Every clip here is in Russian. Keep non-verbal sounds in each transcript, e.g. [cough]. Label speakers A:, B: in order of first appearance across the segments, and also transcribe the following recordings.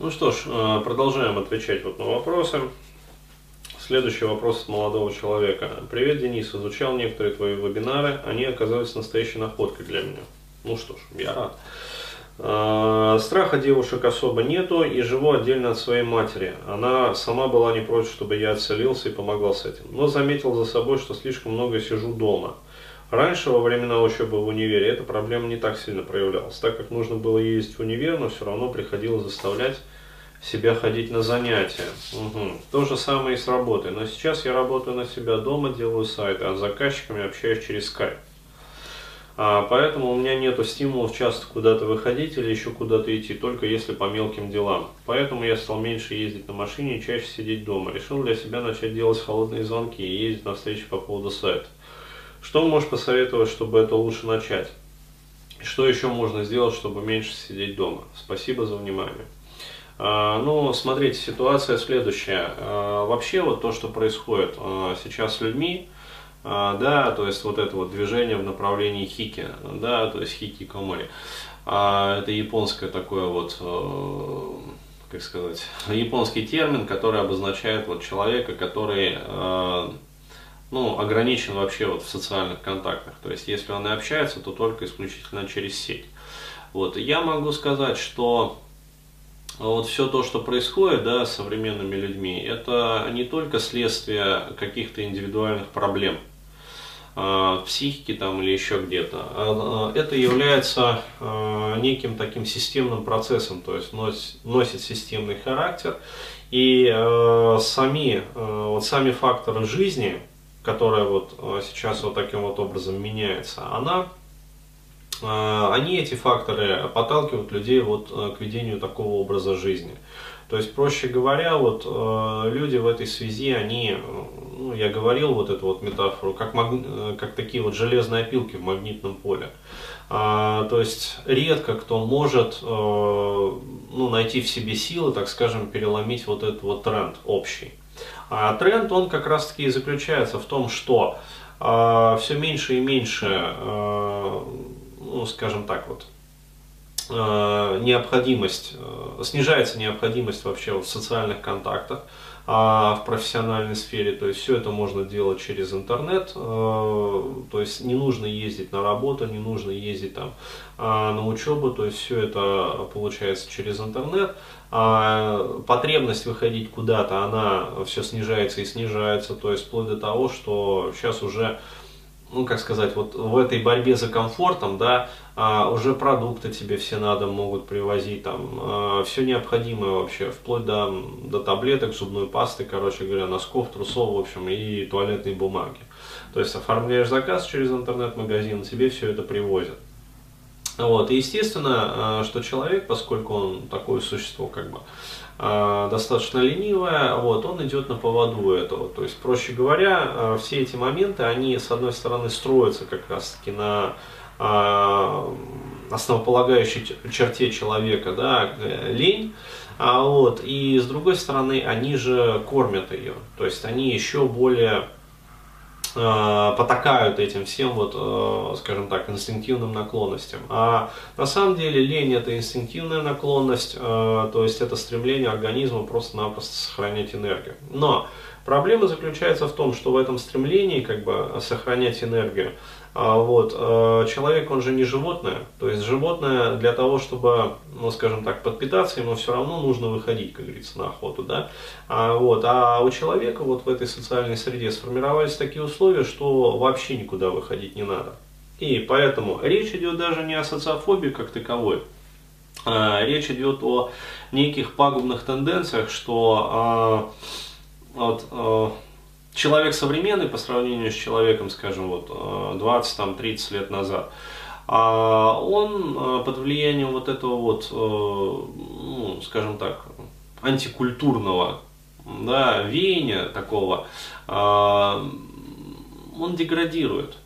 A: Ну что ж, э, продолжаем отвечать вот на вопросы. Следующий вопрос от молодого человека. Привет, Денис. Изучал некоторые твои вебинары. Они оказались настоящей находкой для меня. Ну что ж, я рад. Э, страха девушек особо нету и живу отдельно от своей матери. Она сама была не против, чтобы я отселился и помогла с этим. Но заметил за собой, что слишком много сижу дома. Раньше, во времена учебы в универе, эта проблема не так сильно проявлялась, так как нужно было ездить в универ, но все равно приходилось заставлять себя ходить на занятия. Угу. То же самое и с работой. Но сейчас я работаю на себя дома, делаю сайты, а с заказчиками общаюсь через Skype. А, поэтому у меня нет стимулов часто куда-то выходить или еще куда-то идти, только если по мелким делам. Поэтому я стал меньше ездить на машине и чаще сидеть дома. Решил для себя начать делать холодные звонки и ездить на встречи по поводу сайта. Что можешь посоветовать, чтобы это лучше начать? Что еще можно сделать, чтобы меньше сидеть дома? Спасибо за внимание. А, ну, смотрите, ситуация следующая. А, вообще вот то, что происходит а, сейчас с людьми, да, то есть вот это вот движение в направлении хики, да, то есть хики комори. Это японское такое вот, как сказать, [laughs] японский термин, который обозначает вот человека, который ну, ограничен вообще вот в социальных контактах. То есть, если он и общается, то только исключительно через сеть. Вот. Я могу сказать, что вот все то, что происходит да, с современными людьми, это не только следствие каких-то индивидуальных проблем э, психики там или еще где-то. А, это является э, неким таким системным процессом, то есть носит, носит системный характер. И э, сами, вот сами факторы жизни, которая вот э, сейчас вот таким вот образом меняется, она, э, они эти факторы подталкивают людей вот э, к ведению такого образа жизни. То есть, проще говоря, вот люди в этой связи, они, ну, я говорил вот эту вот метафору, как, маг... как такие вот железные опилки в магнитном поле. А, то есть, редко кто может ну, найти в себе силы, так скажем, переломить вот этот вот тренд общий. А тренд, он как раз таки заключается в том, что э, все меньше и меньше, э, ну, скажем так вот, э, необходимость, э, снижается необходимость вообще в социальных контактах, а в профессиональной сфере, то есть все это можно делать через интернет, э, то есть не нужно ездить на работу, не нужно ездить там а, на учебу, то есть все это получается через интернет. А потребность выходить куда-то, она все снижается и снижается, то есть вплоть до того, что сейчас уже ну, как сказать, вот в этой борьбе за комфортом, да, а, уже продукты тебе все надо могут привозить, там, а, все необходимое вообще, вплоть до, до таблеток, зубной пасты, короче говоря, носков, трусов, в общем, и туалетной бумаги. То есть оформляешь заказ через интернет-магазин, тебе все это привозят. Вот, и естественно, а, что человек, поскольку он такое существо, как бы, а, достаточно ленивая, вот, он идет на поводу этого. То есть, проще говоря, а, все эти моменты, они, с одной стороны, строятся как раз-таки на основополагающей черте человека, да, лень, а вот, и с другой стороны, они же кормят ее, то есть они еще более Э, потакают этим всем, вот, э, скажем так, инстинктивным наклонностям. А на самом деле лень это инстинктивная наклонность, э, то есть это стремление организма просто-напросто сохранять энергию. Но проблема заключается в том, что в этом стремлении как бы сохранять энергию, вот, э, человек, он же не животное. То есть животное для того, чтобы, ну, скажем так, подпитаться, ему все равно нужно выходить, как говорится, на охоту. Да? А, вот, а у человека вот в этой социальной среде сформировались такие условия, что вообще никуда выходить не надо. И поэтому речь идет даже не о социофобии как таковой, а речь идет о неких пагубных тенденциях, что а, вот, а, человек современный по сравнению с человеком, скажем, вот 20-30 э, лет назад, а он э, под влиянием вот этого вот, э, ну, скажем так, антикультурного да, веяния такого, он деградирует.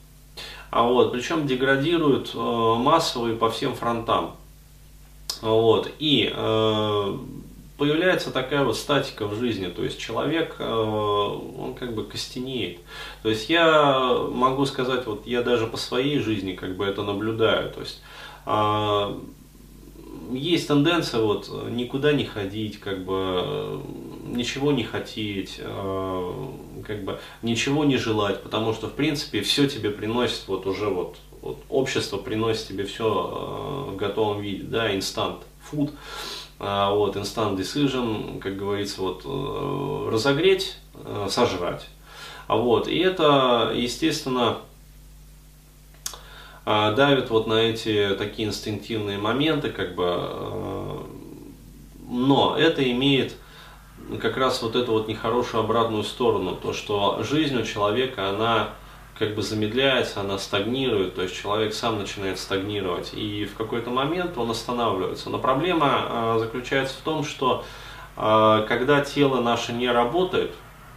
A: А вот, причем деградирует массово и по всем фронтам. Вот, и появляется такая вот статика в жизни, то есть человек, э, он как бы костенеет. То есть я могу сказать, вот я даже по своей жизни как бы это наблюдаю, то есть а, есть тенденция вот никуда не ходить, как бы ничего не хотеть, как бы ничего не желать, потому что в принципе все тебе приносит вот уже вот, вот общество приносит тебе все в готовом виде, да, инстант, food, вот, instant decision, как говорится, вот разогреть, сожрать. Вот, и это, естественно, а, давит вот на эти такие инстинктивные моменты, как бы, э, но это имеет как раз вот эту вот нехорошую обратную сторону, то, что жизнь у человека, она как бы замедляется, она стагнирует, то есть человек сам начинает стагнировать, и в какой-то момент он останавливается. Но проблема э, заключается в том, что э, когда тело наше не работает,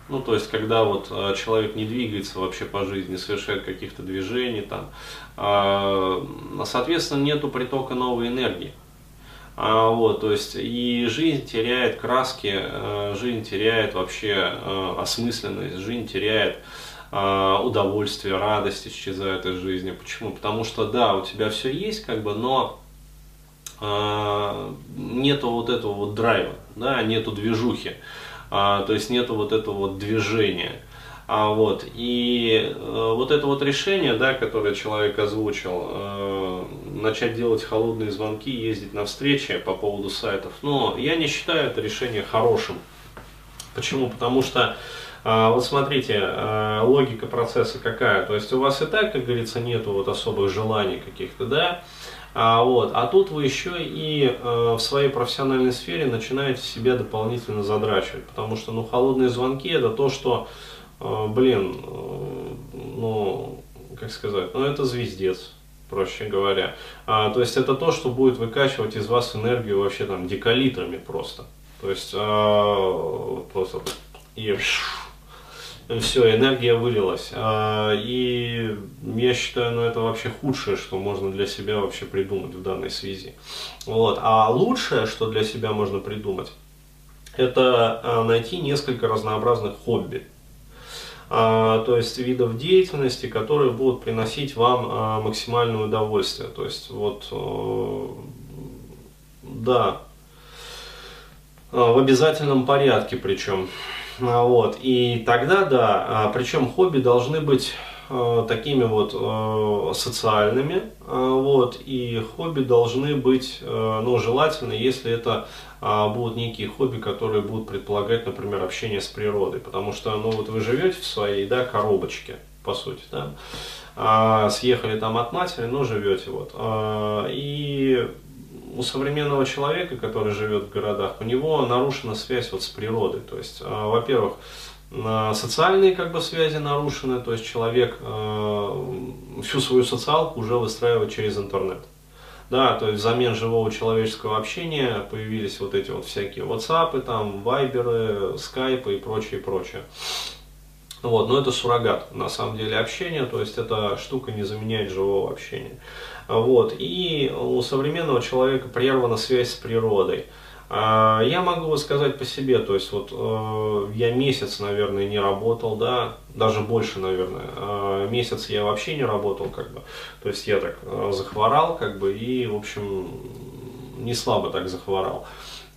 A: ну, то есть, когда вот э, человек не двигается вообще по жизни, совершает каких-то движений, там, э, соответственно, нету притока новой энергии. А, вот, то есть, и жизнь теряет краски, э, жизнь теряет вообще осмысленность, жизнь теряет удовольствие, радость исчезает из жизни. Почему? Потому что, да, у тебя все есть, как бы, но нету вот этого вот драйва, да, нету движухи а, то есть нету вот этого вот движения. А, вот, и э, вот это вот решение, да, которое человек озвучил, э, начать делать холодные звонки, ездить на встречи по поводу сайтов, но я не считаю это решение хорошим. Почему? Потому что вот смотрите, э, логика процесса какая. То есть у вас и так, как говорится, нету вот особых желаний каких-то, да, а, вот. а тут вы еще и в своей профессиональной сфере начинаете себя дополнительно задрачивать, потому что ну, холодные звонки это то, что, блин, ну, как сказать, ну это звездец, проще говоря. А, то есть это то, что будет выкачивать из вас энергию вообще там декалитрами просто. То есть э, просто и все, энергия вылилась. А, и я считаю, ну это вообще худшее, что можно для себя вообще придумать в данной связи. Вот. А лучшее, что для себя можно придумать, это а, найти несколько разнообразных хобби. А, то есть видов деятельности, которые будут приносить вам максимальное удовольствие. То есть вот, э, да, в обязательном порядке причем. А, вот. И тогда, да, а, причем хобби должны быть а, такими вот социальными, вот, и хобби должны быть, ну, желательно, если это будут некие хобби, которые будут предполагать, например, общение с природой, потому что, ну, вот вы живете в своей, да, коробочке, по сути, да, съехали там от матери, но живете, вот, и у современного человека, который живет в городах, у него нарушена связь вот с природой. То есть, а, во-первых, социальные как бы связи нарушены, то есть человек а, всю свою социалку уже выстраивает через интернет. Да, то есть взамен живого человеческого общения появились вот эти вот всякие WhatsApp, там, Viber, Skype и прочее, прочее. Вот, но это суррогат, на самом деле, общения, то есть эта штука не заменяет живого общения. Вот, и у современного человека прервана связь с природой. А, я могу сказать по себе, то есть вот э, я месяц, наверное, не работал, да, даже больше, наверное. А, месяц я вообще не работал, как бы. То есть я так э, захворал, как бы, и, в общем, не слабо так захворал.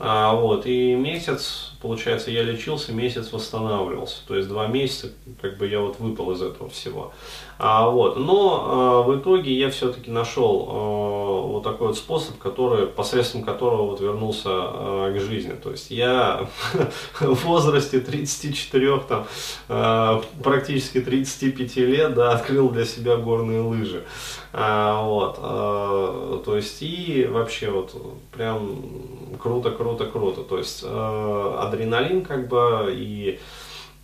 A: А, вот, и месяц, получается, я лечился, месяц восстанавливался. То есть два месяца, как бы я вот выпал из этого всего. А, вот, но а, в итоге я все-таки нашел а, вот такой вот способ, который, посредством которого вот вернулся а, к жизни. То есть я [laughs] в возрасте 34, там, а, практически 35 лет, да, открыл для себя горные лыжи. А, вот, а, то есть и вообще вот прям круто, круто, круто. То есть а, адреналин как бы и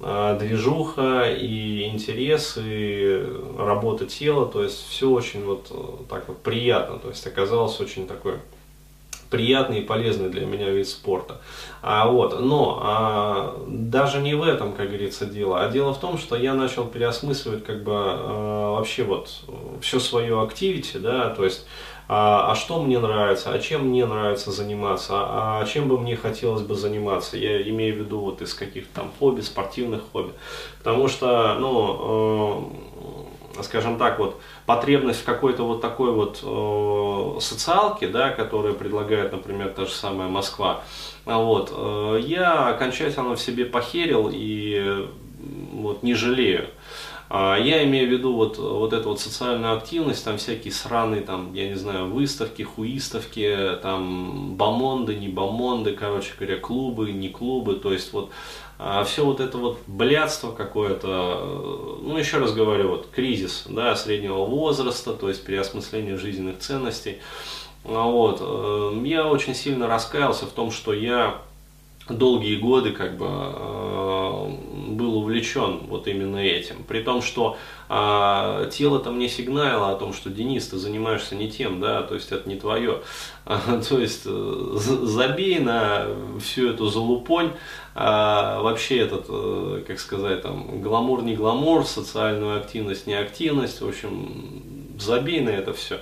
A: а, движуха, и интерес, и работа тела, то есть все очень вот так вот приятно, то есть оказалось очень такой приятный и полезный для меня вид спорта. А, вот, но а, даже не в этом, как говорится, дело, а дело в том, что я начал переосмысливать как бы а, вообще вот все свое активити, да, то есть а, а что мне нравится, а чем мне нравится заниматься, а, а чем бы мне хотелось бы заниматься, я имею в виду вот из каких-то там хобби, спортивных хобби, потому что, ну, скажем так, вот потребность в какой-то вот такой вот э, социалке, да, которую предлагает, например, та же самая Москва, вот, э, я окончательно в себе похерил и вот не жалею. А я имею в виду вот, вот эту вот социальную активность, там всякие сраные, там, я не знаю, выставки, хуиставки, там, бомонды, не бомонды, короче говоря, клубы, не клубы, то есть вот а все вот это вот блядство какое-то, ну еще раз говорю, вот кризис да, среднего возраста, то есть переосмысление жизненных ценностей. А вот, э, я очень сильно раскаялся в том, что я долгие годы как бы был увлечен вот именно этим. При том, что э, тело-то мне сигналило о том, что Денис, ты занимаешься не тем, да, то есть это не твое. [laughs] А, то есть э, забей на всю эту залупонь, а, вообще этот, э, как сказать, там, гламур не гламур, социальную активность не активность, в общем, забей на это все.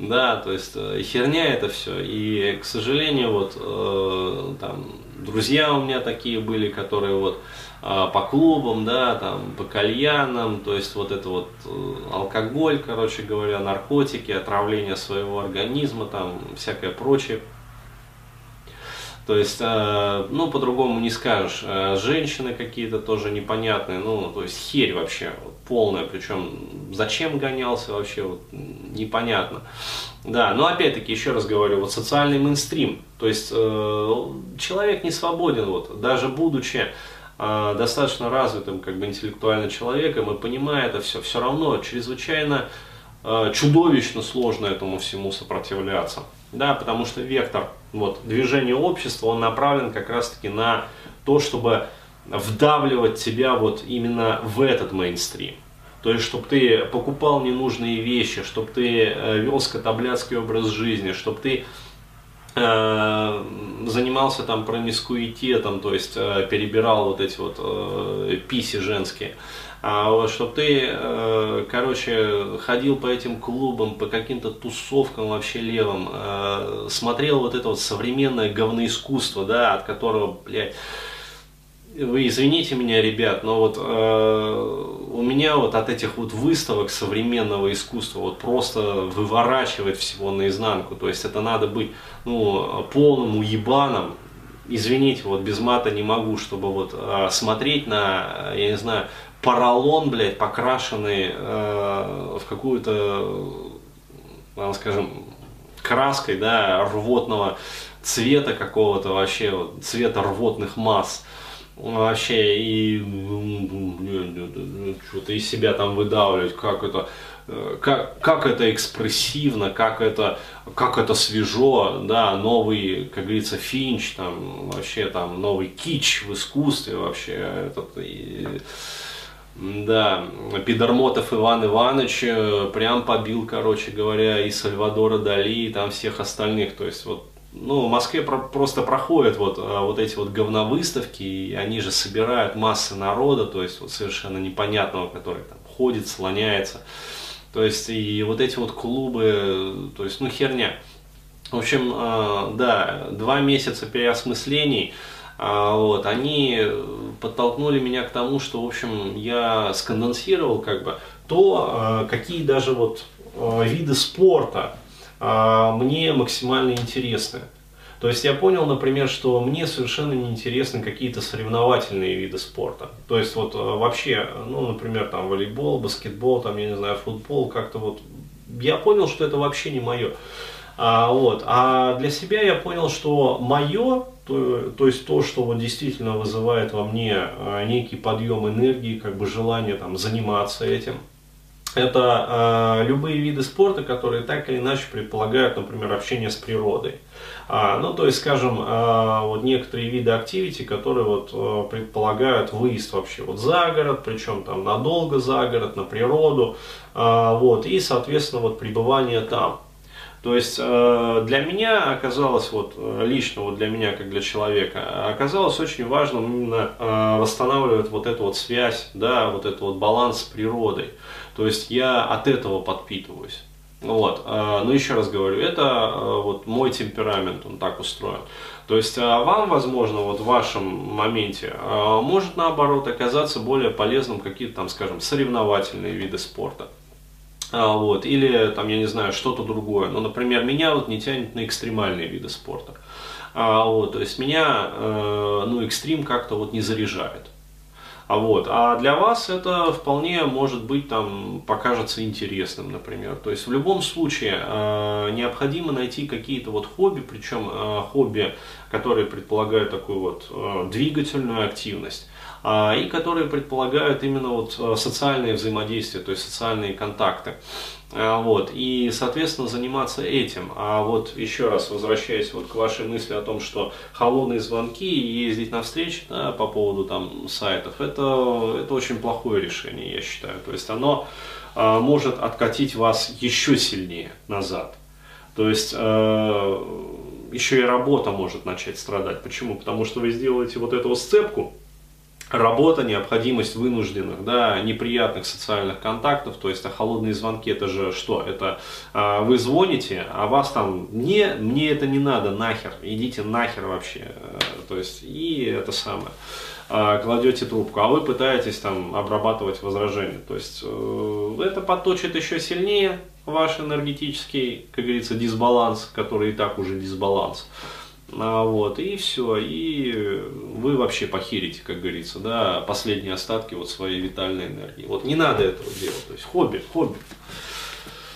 A: Да, то есть э, херня это все. И, к сожалению, вот э, там друзья у меня такие были, которые вот по клубам, да, там, по кальянам, то есть вот это вот э, алкоголь, короче говоря, наркотики, отравление своего организма, там, всякое прочее то есть, э, ну, по-другому не скажешь. Э, женщины какие-то тоже непонятные, ну, то есть херь вообще полная, причем зачем гонялся вообще, вот, непонятно. Да, но опять-таки, еще раз говорю, вот социальный мейнстрим, то есть человек не свободен, вот, даже будучи э, достаточно развитым как бы интеллектуально человеком и понимая это все, все равно чрезвычайно э, чудовищно сложно этому всему сопротивляться. Да, потому что вектор вот, движения общества, он направлен как раз-таки на то, чтобы вдавливать тебя вот именно в этот мейнстрим. То есть, чтобы ты покупал ненужные вещи, чтобы ты э, вел скотоблядский образ жизни, чтобы ты занимался там промискуитетом, то есть э, перебирал вот эти вот э, писи женские. А вот, чтобы ты, э, короче, ходил по этим клубам, по каким-то тусовкам вообще левым, э, смотрел вот это вот современное говноискусство, да, от которого, блядь, вы извините меня, ребят, но вот э, у меня вот от этих вот выставок современного искусства вот просто выворачивает всего наизнанку. То есть это надо быть ну, полным уебаном. Извините, вот без мата не могу, чтобы вот э, смотреть на, я не знаю, поролон, блядь, покрашенный э, в какую-то, э, скажем, краской, да, рвотного цвета какого-то вообще, вот, цвета рвотных масс вообще и что-то из себя там выдавливать, как это, э, как, как это экспрессивно, как это, как это свежо, да, новый, как говорится, Финч, там, вообще там новый кич в искусстве вообще, этот, и, да, Пидормотов Иван Иванович э, прям побил, короче говоря, и Сальвадора Дали, и там всех остальных. То есть вот ну, в Москве про просто проходят вот, э, вот эти вот говновыставки, и они же собирают массы народа, то есть вот совершенно непонятного, который там ходит, слоняется. То есть и вот эти вот клубы, то есть ну херня. В общем, э, да, два месяца переосмыслений – а, вот, они подтолкнули меня к тому, что, в общем, я сконденсировал как бы то, какие даже вот виды спорта мне максимально интересны. То есть я понял, например, что мне совершенно не интересны какие-то соревновательные виды спорта. То есть вот вообще, ну, например, там волейбол, баскетбол, там, я не знаю, футбол, как-то вот, я понял, что это вообще не мое. А, вот. а для себя я понял, что мое, то, то есть то, что вот действительно вызывает во мне а, некий подъем энергии, как бы желание там, заниматься этим, это э, любые виды спорта, которые так или иначе предполагают, например, общение с природой. А, ну, то есть, скажем, э, вот некоторые виды активити, которые вот э, предполагают выезд вообще вот за город, причем там надолго за город, на природу, э, вот, и, соответственно, вот пребывание там. То есть э, для меня оказалось, вот э, лично вот для меня, как для человека, оказалось очень важным именно э, восстанавливать вот эту вот связь, да, вот этот вот баланс с природой. То есть я от этого подпитываюсь. Вот. Но еще раз говорю, это вот мой темперамент, он так устроен. То есть вам, возможно, вот в вашем моменте может наоборот оказаться более полезным какие-то там, скажем, соревновательные виды спорта. вот, или там, я не знаю, что-то другое. Ну, например, меня вот не тянет на экстремальные виды спорта. Вот, то есть меня, э, ну, экстрим как-то вот не заряжает. А, вот, а для вас это вполне может быть там покажется интересным, например. То есть в любом случае э, необходимо найти какие-то вот хобби, причем э, хобби, которые предполагают такую вот э, двигательную активность и которые предполагают именно вот э, социальное взаимодействие, то есть социальные контакты. А, вот, и, соответственно, заниматься этим. А вот еще раз возвращаясь вот к вашей мысли о том, что холодные звонки и ездить на встречи да, по поводу там сайтов, это, это очень плохое решение, я считаю. То есть оно а, может откатить вас еще сильнее назад. То есть э, еще и работа может начать страдать. Почему? Потому что вы сделаете вот эту сцепку, работа, необходимость вынужденных, да, неприятных социальных контактов, то есть а холодные звонки это же что? Это а, вы звоните, а вас там не, мне это не надо, нахер, идите нахер вообще, э, то есть и это самое а, кладете трубку, а вы пытаетесь там обрабатывать возражения. То есть э, это подточит еще сильнее ваш энергетический, как говорится, дисбаланс, который и так уже дисбаланс. А, вот, и все, и вы вообще похерите, как говорится, да, последние остатки вот своей витальной энергии. Вот не надо этого делать, то есть хобби, хобби.